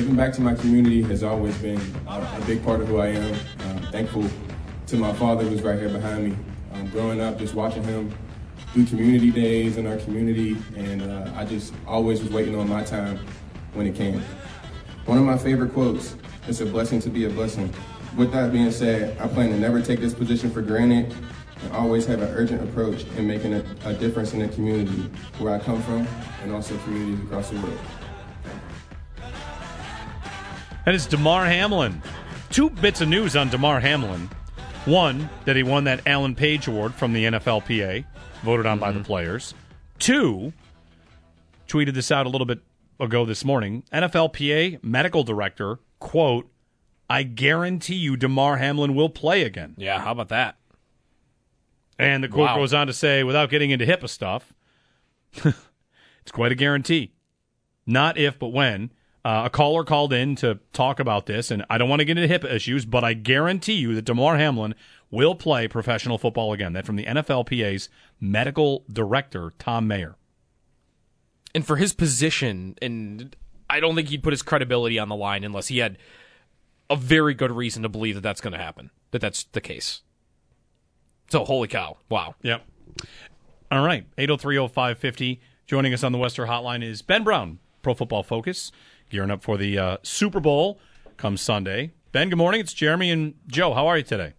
Giving back to my community has always been uh, a big part of who I am. Uh, thankful to my father who's right here behind me. Um, growing up, just watching him do community days in our community, and uh, I just always was waiting on my time when it came. One of my favorite quotes, it's a blessing to be a blessing. With that being said, I plan to never take this position for granted and always have an urgent approach in making a, a difference in the community where I come from and also communities across the world. That is Damar Hamlin. Two bits of news on Damar Hamlin. One, that he won that Alan Page Award from the NFLPA, voted on by the mm-hmm. players. Two, tweeted this out a little bit ago this morning. NFLPA medical director, quote, I guarantee you Damar Hamlin will play again. Yeah, how about that? And the quote Wow. goes on to say, without getting into HIPAA stuff, it's quite a guarantee. Not if, but when. Uh, a caller called in to talk about this, and I don't want to get into HIPAA issues, but I guarantee you that Damar Hamlin will play professional football again. That from the NFLPA's medical director, Thom Mayer. And for his position, and I don't think he'd put his credibility on the line unless he had a very good reason to believe that that's going to happen, that that's the case. So, holy cow. Wow. Yep. All right. 8030550. Joining us on the Western Hotline is Ben Brown, Pro Football Focus, gearing up for the uh, Super Bowl come Sunday. Ben, good morning. It's Jeremy and Joe. How are you today?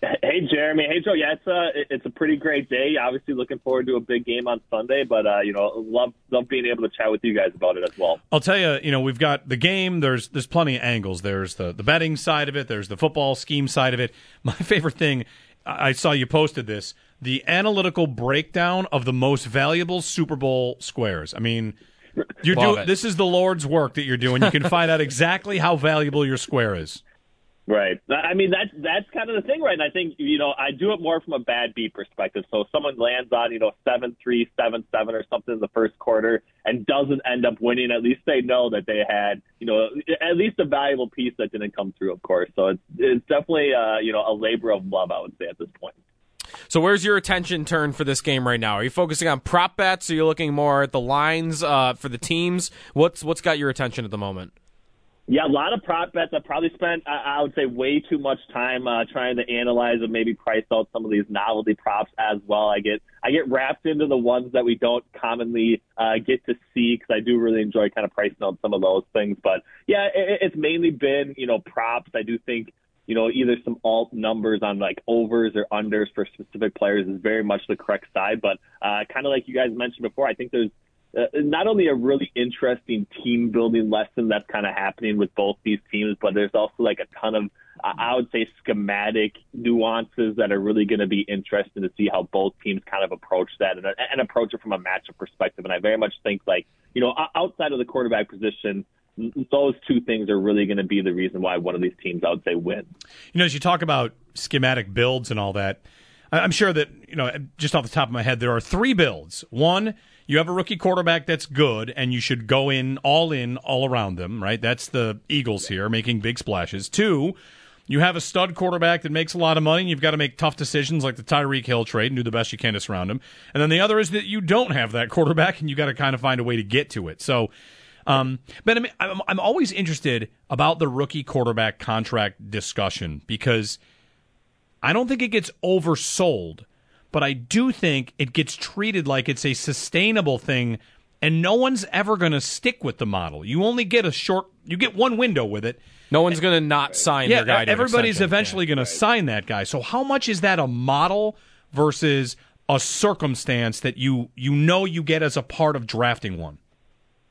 Hey Jeremy, hey Joe. Yeah, it's a it's a pretty great day. Obviously, looking forward to a big game on Sunday, but uh, you know, love love being able to chat with you guys about it as well. I'll tell you, you know, we've got the game. There's there's plenty of angles. There's the the betting side of it. There's the football scheme side of it. My favorite thing, I I saw you posted this, the analytical breakdown of the most valuable Super Bowl squares. I mean, you're doing this is the Lord's work that you're doing. You can find out exactly how valuable your square is. Right. I mean, that's that's kind of the thing, right? And I think you know, I do it more from a bad beat perspective. So if someone lands on you know seven three, seven seven, or something in the first quarter and doesn't end up winning, at least they know that they had you know at least a valuable piece that didn't come through. Of course, so it's it's definitely uh, you know a labor of love, I would say at this point. So, where's your attention turned for this game right now? Are you focusing on prop bets? Are you looking more at the lines uh, for the teams? What's what's got your attention at the moment? Yeah, a lot of prop bets. I probably spent, I I would say, way too much time uh, trying to analyze and maybe price out some of these novelty props as well. I get, I get wrapped into the ones that we don't commonly uh, get to see because I do really enjoy kind of pricing out some of those things. But yeah, it, it's mainly been, you know, props. I do think, you know, either some alt numbers on like overs or unders for specific players is very much the correct side. But uh, kind of like you guys mentioned before, I think there's uh, not only a really interesting team building lesson that's kind of happening with both these teams, but there's also like a ton of, I would say, schematic nuances that are really going to be interesting to see how both teams kind of approach that and, and approach it from a matchup perspective. And I very much think like, you know, outside of the quarterback position, those two things are really going to be the reason why one of these teams, I would say, wins. You know, as you talk about schematic builds and all that, I'm sure that, you know, just off the top of my head, there are three builds. One, you have a rookie quarterback that's good, and you should go in all in all around them, right? That's the Eagles here, making big splashes. Two, you have a stud quarterback that makes a lot of money, and you've got to make tough decisions like the Tyreek Hill trade and do the best you can to surround him. And then the other is that you don't have that quarterback, and you got to kind of find a way to get to it. So, um, but I mean, I'm, I'm always interested about the rookie quarterback contract discussion because I don't think it gets oversold, but I do think it gets treated like it's a sustainable thing and no one's ever going to stick with the model. You only get a short, you get one window with it. No one's going to not sign Yeah, their guy. everybody's extension. eventually going to sign that guy. So how much is that a model versus a circumstance that you you know you get as a part of drafting one?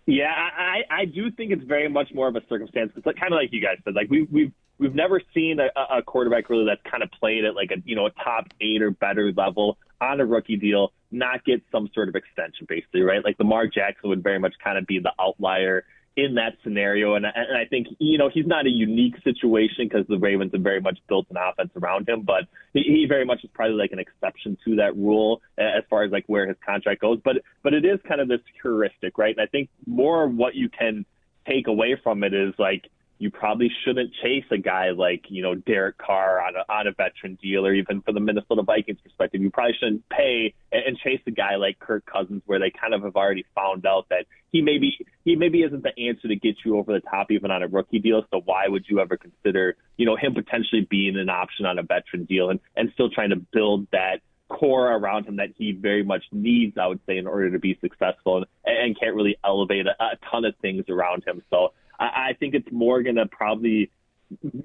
Yeah, I, I do think it's very much more of a circumstance. It's like, kind of like you guys said. Like we've we've we've never seen a, a quarterback really that's kind of played at like a you know a top eight or better level on a rookie deal, not get some sort of extension, basically, right? Like Lamar Jackson would very much kind of be the outlier in that scenario, and, and I think you know he's not a unique situation because the Ravens have very much built an offense around him, but he, he very much is probably like an exception to that rule as far as like where his contract goes. But but it is kind of this heuristic, right? And I think more what you can take away from it is like you probably shouldn't chase a guy like you know Derek Carr on a on a veteran deal, or even for the Minnesota Vikings perspective, you probably shouldn't pay and, and chase a guy like Kirk Cousins, where they kind of have already found out that he maybe he maybe isn't the answer to get you over the top even on a rookie deal. So why would you ever consider you know him potentially being an option on a veteran deal and and still trying to build that core around him that he very much needs, I would say, in order to be successful and, and can't really elevate a, a ton of things around him. So I, I think it's more going to probably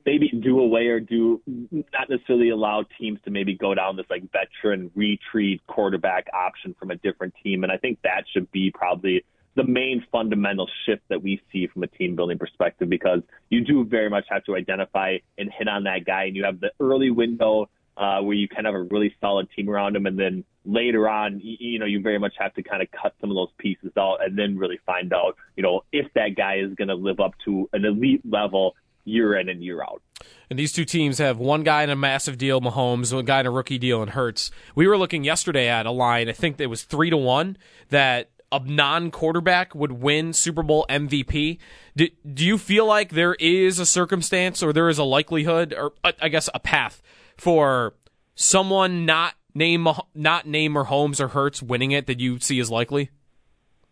maybe do away or do not necessarily allow teams to maybe go down this like veteran retreat quarterback option from a different team. And I think that should be probably the main fundamental shift that we see from a team building perspective because you do very much have to identify and hit on that guy and you have the early window uh, where you kind of have a really solid team around him, and then later on, you, you know, you very much have to kind of cut some of those pieces out, and then really find out, you know, if that guy is going to live up to an elite level year in and year out. And these two teams have one guy in a massive deal, Mahomes, one guy in a rookie deal, and Hurts. We were looking yesterday at a line. I think it was three to one that a non-quarterback would win Super Bowl MVP. Do, do you feel like there is a circumstance or there is a likelihood, or uh, I guess a path for someone not name not name or Holmes or Hurts winning it that you see as likely?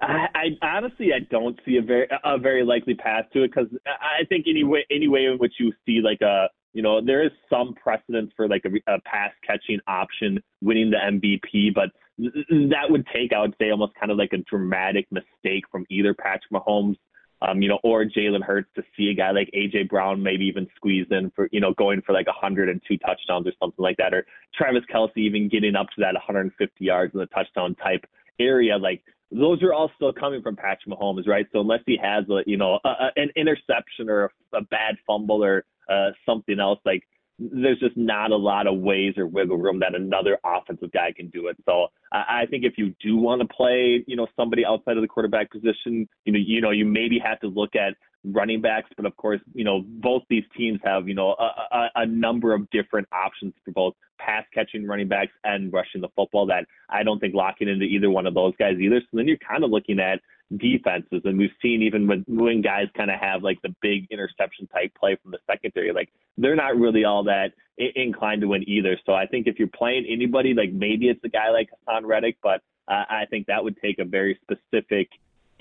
I, I honestly I don't see a very a very likely path to it because I think any way any way in which you see like a you know there is some precedence for like a, a pass catching option winning the MVP, but that would take I would say almost kind of like a dramatic mistake from either Patrick Mahomes um, you know, or Jalen Hurts to see a guy like AJ Brown maybe even squeeze in for, you know, going for like 102 touchdowns or something like that, or Travis Kelce even getting up to that 150 yards in the touchdown type area. Like those are all still coming from Patrick Mahomes, right? So unless he has a, you know, a, a, an interception or a, a bad fumble or uh, something else, like there's just not a lot of ways or wiggle room that another offensive guy can do it. So I think if you do want to play, you know, somebody outside of the quarterback position, you know, you know, you maybe have to look at running backs, but of course, you know, both these teams have, you know, a, a, a number of different options for both pass catching running backs and rushing the football that I don't think locking into either one of those guys either. So then you're kind of looking at defenses. And we've seen even when, when guys kind of have like the big interception type play from the secondary, like they're not really all that inclined to win either. So I think if you're playing anybody, like maybe it's a guy like Haason Reddick, but uh, I think that would take a very specific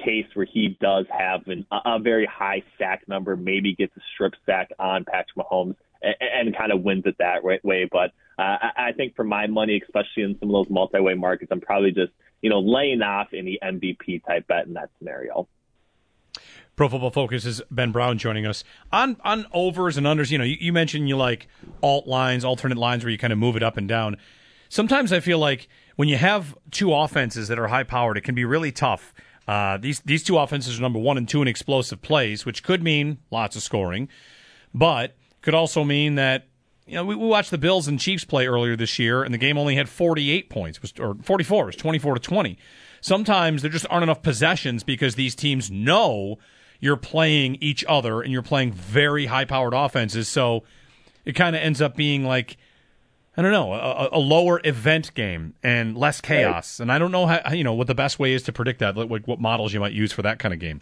case where he does have an, a very high sack number, maybe gets a strip sack on Patrick Mahomes and, and kind of wins it that way. But uh, I think for my money, especially in some of those multi-way markets, I'm probably just you know laying off any MVP type bet in that scenario. Pro Football Focus is Ben Brown joining us on on overs and unders. You know, you, you mentioned you like alt lines, alternate lines where you kind of move it up and down. Sometimes I feel like when you have two offenses that are high powered, it can be really tough. Uh, these these two offenses are number one and two in explosive plays, which could mean lots of scoring, but could also mean that you know we, we watched the Bills and Chiefs play earlier this year, and the game only had 48 points, was or 44, it was 24 to 20. Sometimes there just aren't enough possessions because these teams know you're playing each other and you're playing very high powered offenses. So it kind of ends up being like, I don't know, a, a, lower event game and less chaos. Right. And I don't know how, you know, what the best way is to predict that, what, what models you might use for that kind of game.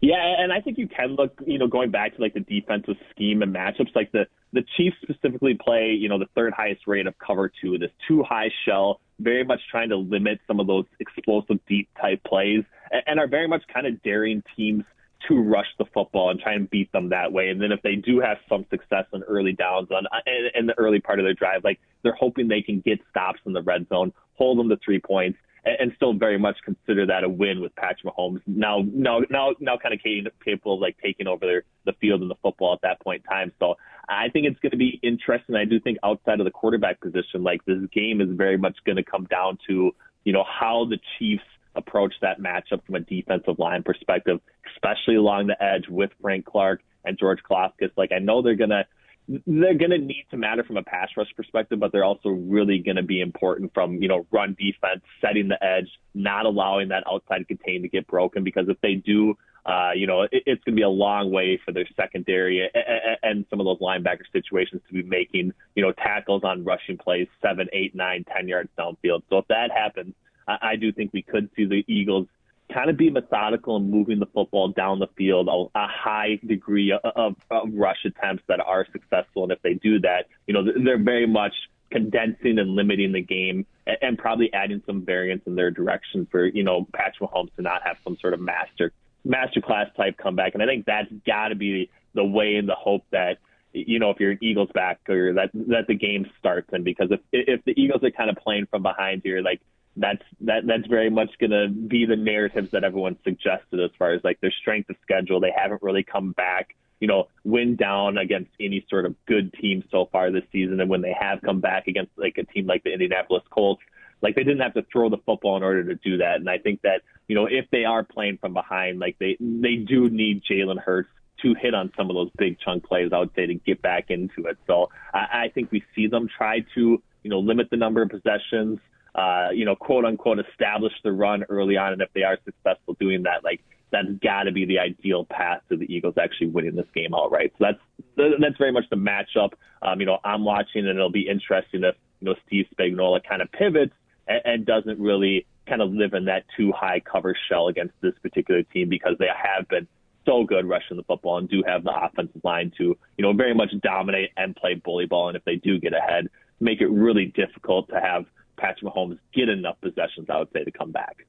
Yeah, and I think you can look, you know, going back to like the defensive scheme and matchups, like the the Chiefs specifically play, you know, the third highest rate of cover two, this two high shell, very much trying to limit some of those explosive deep type plays, and, and are very much kind of daring teams to rush the football and try and beat them that way. And then if they do have some success in early downs on in, in the early part of their drive, like they're hoping they can get stops in the red zone, hold them to three points, and, and still very much consider that a win with Patrick Mahomes now now now now kind of capable like taking over their, the field and the football at that point in time. So I think it's going to be interesting. I do think outside of the quarterback position, like this game is very much going to come down to you know how the Chiefs approach that matchup from a defensive line perspective, especially along the edge with Frank Clark and George Karlaftis. Like I know they're gonna they're going to need to matter from a pass rush perspective, but they're also really going to be important from, you know, run defense, setting the edge, not allowing that outside contain to get broken. Because if they do, uh, you know, it, it's going to be a long way for their secondary and, and some of those linebacker situations to be making, you know, tackles on rushing plays seven, eight, nine, ten yards downfield. So if that happens, I, I do think we could see the Eagles kind of be methodical and moving the football down the field, a, a high degree of, of, of rush attempts that are successful. And if they do that, you know, they're very much condensing and limiting the game and, and probably adding some variance in their direction for, you know, Patrick Mahomes to not have some sort of master master class type comeback. And I think that's got to be the way and the hope that you know, if you're an Eagles back or that that the game starts and because if if the Eagles are kind of playing from behind here, like that's that that's very much going to be the narratives that everyone suggested as far as like their strength of schedule. They haven't really come back, you know, win down against any sort of good team so far this season. And when they have come back against like a team like the Indianapolis Colts, like they didn't have to throw the football in order to do that. And I think that you know if they are playing from behind, like they they do need Jalen Hurts to hit on some of those big chunk plays. I would say to get back into it. So I, I think we see them try to you know limit the number of possessions uh, you know, quote unquote, establish the run early on. And if they are successful doing that, like that's got to be the ideal path to the Eagles actually winning this game outright. So that's that's very much the matchup. Um, you know, I'm watching, and it'll be interesting if you know Steve Spagnuolo kind of pivots and, and doesn't really kind of live in that too high cover shell against this particular team because they have been so good rushing the football and do have the offensive line to you know very much dominate and play bully ball. And if they do get ahead, make it really difficult to have Patrick Mahomes get enough possessions, I would say, to come back.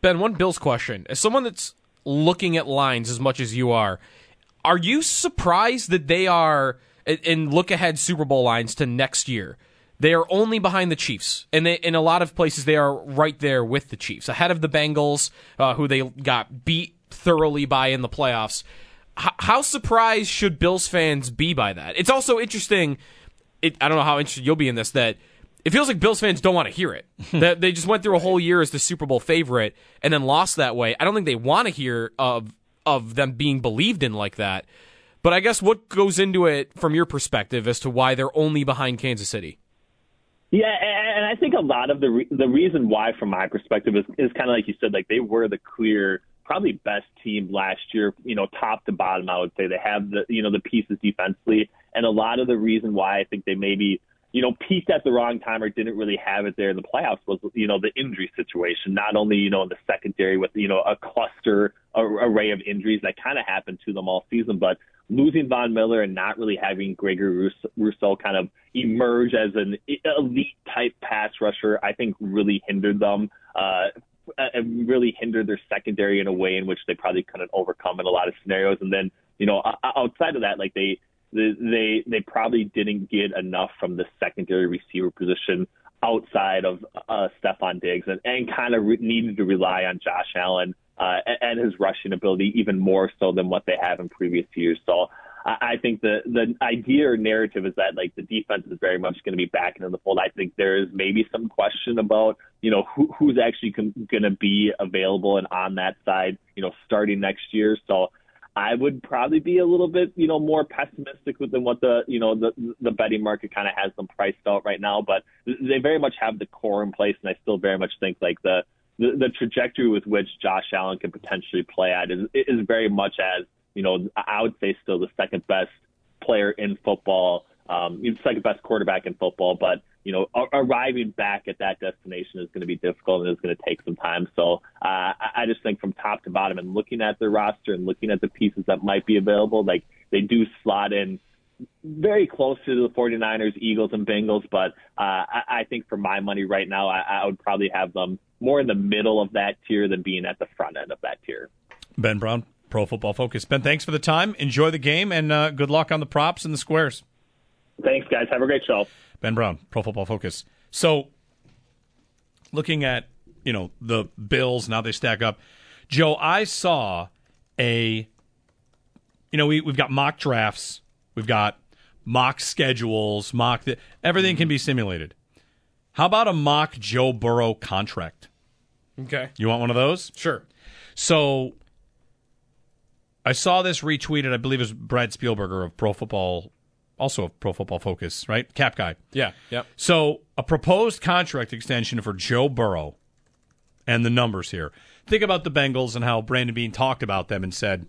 Ben, one Bills question. As someone that's looking at lines as much as you are, are you surprised that they are in look ahead Super Bowl lines to next year? They are only behind the Chiefs, and they, in a lot of places they are right there with the Chiefs, ahead of the Bengals, uh, who they got beat thoroughly by in the playoffs. H- how surprised should Bills fans be by that? It's also interesting. It, I don't know how interested you'll be in this that it feels like Bills fans don't want to hear it. that they just went through a whole year as the Super Bowl favorite and then lost that way. I don't think they want to hear of of them being believed in like that. But I guess what goes into it from your perspective as to why they're only behind Kansas City? Yeah, and I think a lot of the re- the reason why, from my perspective, is is kind of like you said, like they were the clear, probably best team last year. You know, top to bottom, I would say they have the you know the pieces defensively, and a lot of the reason why I think they maybe you know, peaked at the wrong time or didn't really have it there in the playoffs was, you know, the injury situation. Not only, you know, in the secondary with, you know, a cluster a, array of injuries that kind of happened to them all season, but losing Von Miller and not really having Gregory Rousseau kind of emerge as an elite type pass rusher, I think really hindered them. Uh, and really hindered their secondary in a way in which they probably couldn't overcome in a lot of scenarios. And then, you know, outside of that, like they they they probably didn't get enough from the secondary receiver position outside of uh, Stefon Diggs and, and kind of re- needed to rely on Josh Allen uh, and, and his rushing ability even more so than what they have in previous years. So I, I think the the idea or narrative is that like the defense is very much going to be back into the fold. I think there is maybe some question about you know who, who's actually com- going to be available and on that side, you know, starting next year. So I would probably be a little bit, you know, more pessimistic than what the, you know, the the betting market kind of has them priced out right now. But they very much have the core in place, and I still very much think like the the, the trajectory with which Josh Allen can potentially play at is is very much as, you know, I would say still the second best player in football, um, second best quarterback in football, but you know, arriving back at that destination is going to be difficult and it's going to take some time. So uh, I just think from top to bottom and looking at the roster and looking at the pieces that might be available, like they do slot in very close to the 49ers, Eagles, and Bengals. But uh, I, I think for my money right now, I, I would probably have them more in the middle of that tier than being at the front end of that tier. Ben Brown, Pro Football Focus. Ben, thanks for the time. Enjoy the game and uh, good luck on the props and the squares. Thanks, guys. Have a great show. Ben Brown, Pro Football Focus. So, looking at you know the Bills now they stack up. Joe, I saw a you know we we've got mock drafts, we've got mock schedules, mock th- everything can be simulated. How about a mock Joe Burrow contract? Okay. You want one of those? Sure. So I saw this retweeted. I believe it was Brad Spielberger of Pro Football, also Pro Football Focus, right? Cap guy. Yeah. Yep. So a proposed contract extension for Joe Burrow, and the numbers here. Think about the Bengals and how Brandon Beane talked about them and said,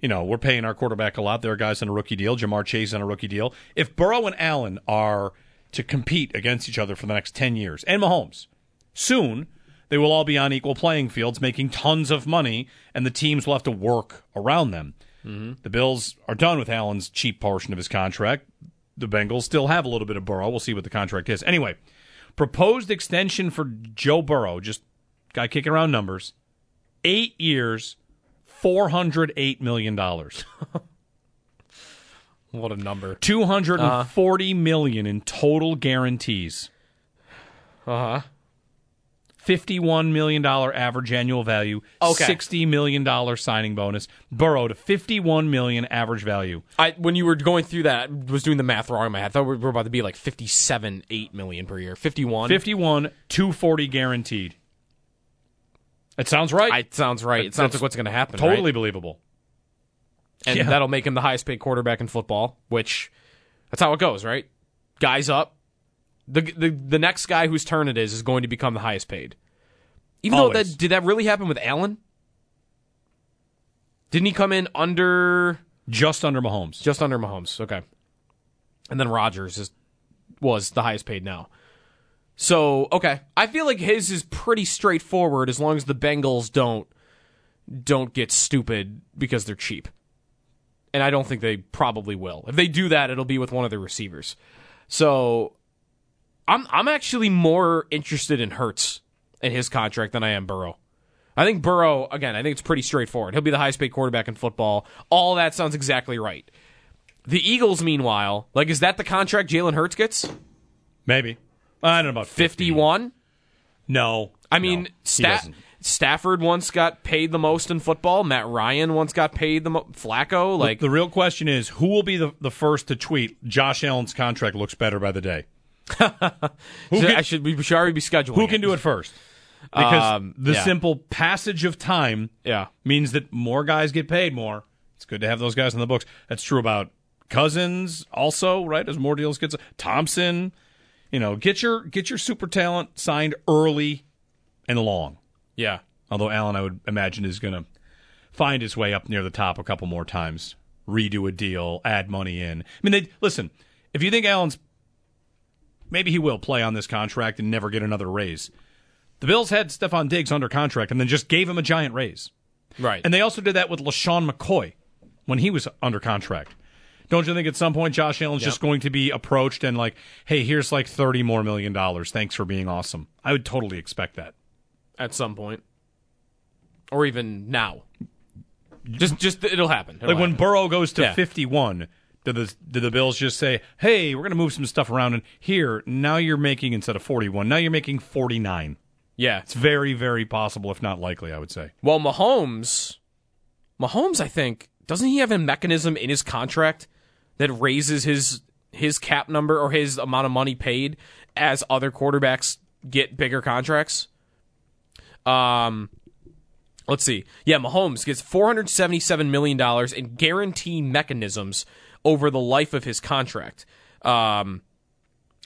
you know, we're paying our quarterback a lot. There are guys on a rookie deal. Ja'Marr Chase on a rookie deal. If Burrow and Allen are to compete against each other for the next 10 years, and Mahomes, soon they will all be on equal playing fields, making tons of money, and the teams will have to work around them. The Bills are done with Allen's cheap portion of his contract. The Bengals still have a little bit of Burrow. We'll see what the contract is. Anyway, proposed extension for Joe Burrow, just guy kicking around numbers, eight years, four hundred eight million dollars, What a number. two hundred and forty million in total guarantees. Uh huh. Fifty-one million dollar average annual value. Okay. Sixty million dollar signing bonus. Burrow to fifty-one million average value. I when you were going through that, I was doing the math wrong in my head. I thought we were about to be like fifty-seven, eight million per year. Fifty-one. 51, 240 guaranteed. It sounds right. I, it sounds right. It sounds like what's going to happen. totally right? believable. and Yeah. that'll make him the highest paid quarterback in football. Which that's how it goes, right? Guys up. The the the next guy whose turn it is is going to become the highest paid. Even though that did that really happen with Allen? Didn't he come in under Just under Mahomes. just under Mahomes? Okay, and then Rodgers is was the highest paid now. So okay, I feel like his is pretty straightforward as long as the Bengals don't don't get stupid because they're cheap. And I don't think they probably will. If they do that, it'll be with one of their receivers. So I'm I'm actually more interested in Hurts and his contract than I am Burrow. I think Burrow, again, I think it's pretty straightforward. He'll be the highest paid quarterback in football. All that sounds exactly right. The Eagles, meanwhile, like, is that the contract Jalen Hurts gets? Maybe. I don't know about 51? No. I mean, no, Sta- Stafford once got paid the most in football. Matt Ryan once got paid the mo- Flacco. Like, the real question is who will be the, the first to tweet Josh Allen's contract looks better by the day? Who can, I should we should already be scheduling. who can do it first? Because Um, the yeah. simple passage of time Yeah. means that more guys get paid more. It's good to have those guys in the books. That's true about Cousins also, right? As more deals gets Thompson, you know, get your get your super talent signed early and long. Yeah. Although Allen, I would imagine, is going to find his way up near the top a couple more times, redo a deal, add money in. I mean, they listen. If you think Allen's maybe he will play on this contract and never get another raise. The Bills had Stefon Diggs under contract and then just gave him a giant raise. Right. And they also did that with LeSean McCoy when he was under contract. Don't you think at some point Josh Allen's just going to be approached and like, hey, here's like thirty more million dollars. Thanks for being awesome. I would totally expect that. at some point, or even now. Just, just it'll happen. It'll Like when. Burrow goes to Yeah. 51, do the do the Bills just say, "Hey, we're going to move some stuff around and here, now you're making instead of 41, now you're making 49." yeah. It's very very possible if not likely, I would say. Well, Mahomes, Mahomes, I think doesn't he have a mechanism in his contract that raises his his cap number or his amount of money paid as other quarterbacks get bigger contracts? Um, let's see. Yeah, Mahomes gets four hundred seventy-seven million dollars in guarantee mechanisms over the life of his contract. Um,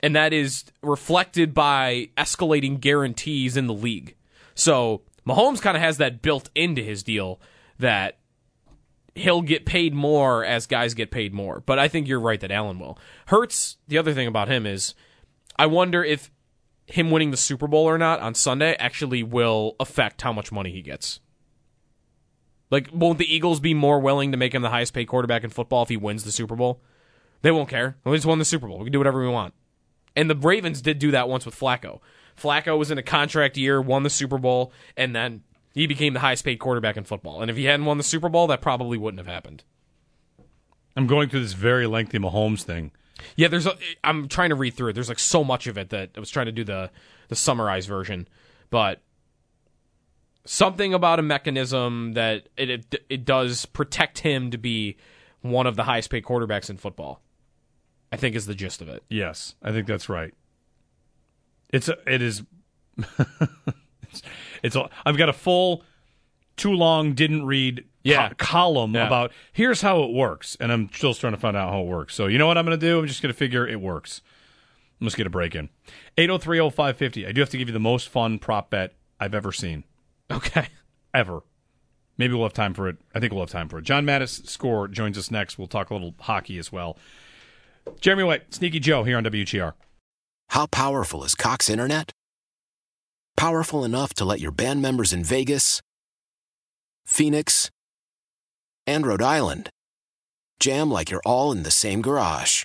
and that is reflected by escalating guarantees in the league. So Mahomes kind of has that built into his deal that he'll get paid more as guys get paid more. But I think you're right that Allen will. Hurts, the other thing about him is I wonder if him winning the Super Bowl or not on Sunday actually will affect how much money he gets. Like, won't the Eagles be more willing to make him the highest paid quarterback in football if he wins the Super Bowl? They won't care. We just won the Super Bowl. We can do whatever we want. And the Ravens did do that once with Flacco. Flacco was in a contract year, won the Super Bowl, and then he became the highest paid quarterback in football. And if he hadn't won the Super Bowl, that probably wouldn't have happened. I'm going through this very lengthy Mahomes thing. Yeah, there's a. I'm trying to read through it. There's like so much of it that I was trying to do the the summarized version, but something about a mechanism that it, it it does protect him to be one of the highest paid quarterbacks in football. I think is the gist of it. Yes, I think that's right. It's a, it is. it's, it's a, I've got a full, too long didn't read Yeah. co- column Yeah. about here's how it works, and I'm still trying to find out how it works. So you know what I'm going to do? I'm just going to figure it works. Let's get a break in. 8030550. I do have to give you the most fun prop bet I've ever seen. Okay. Ever. Maybe we'll have time for it. I think we'll have time for it. John Mattis score joins us next. We'll talk a little hockey as well. Jeremy White, Sneaky Joe here on WGR. How powerful is Cox Internet? Powerful enough to let your band members in Vegas, Phoenix, and Rhode Island jam like you're all in the same garage.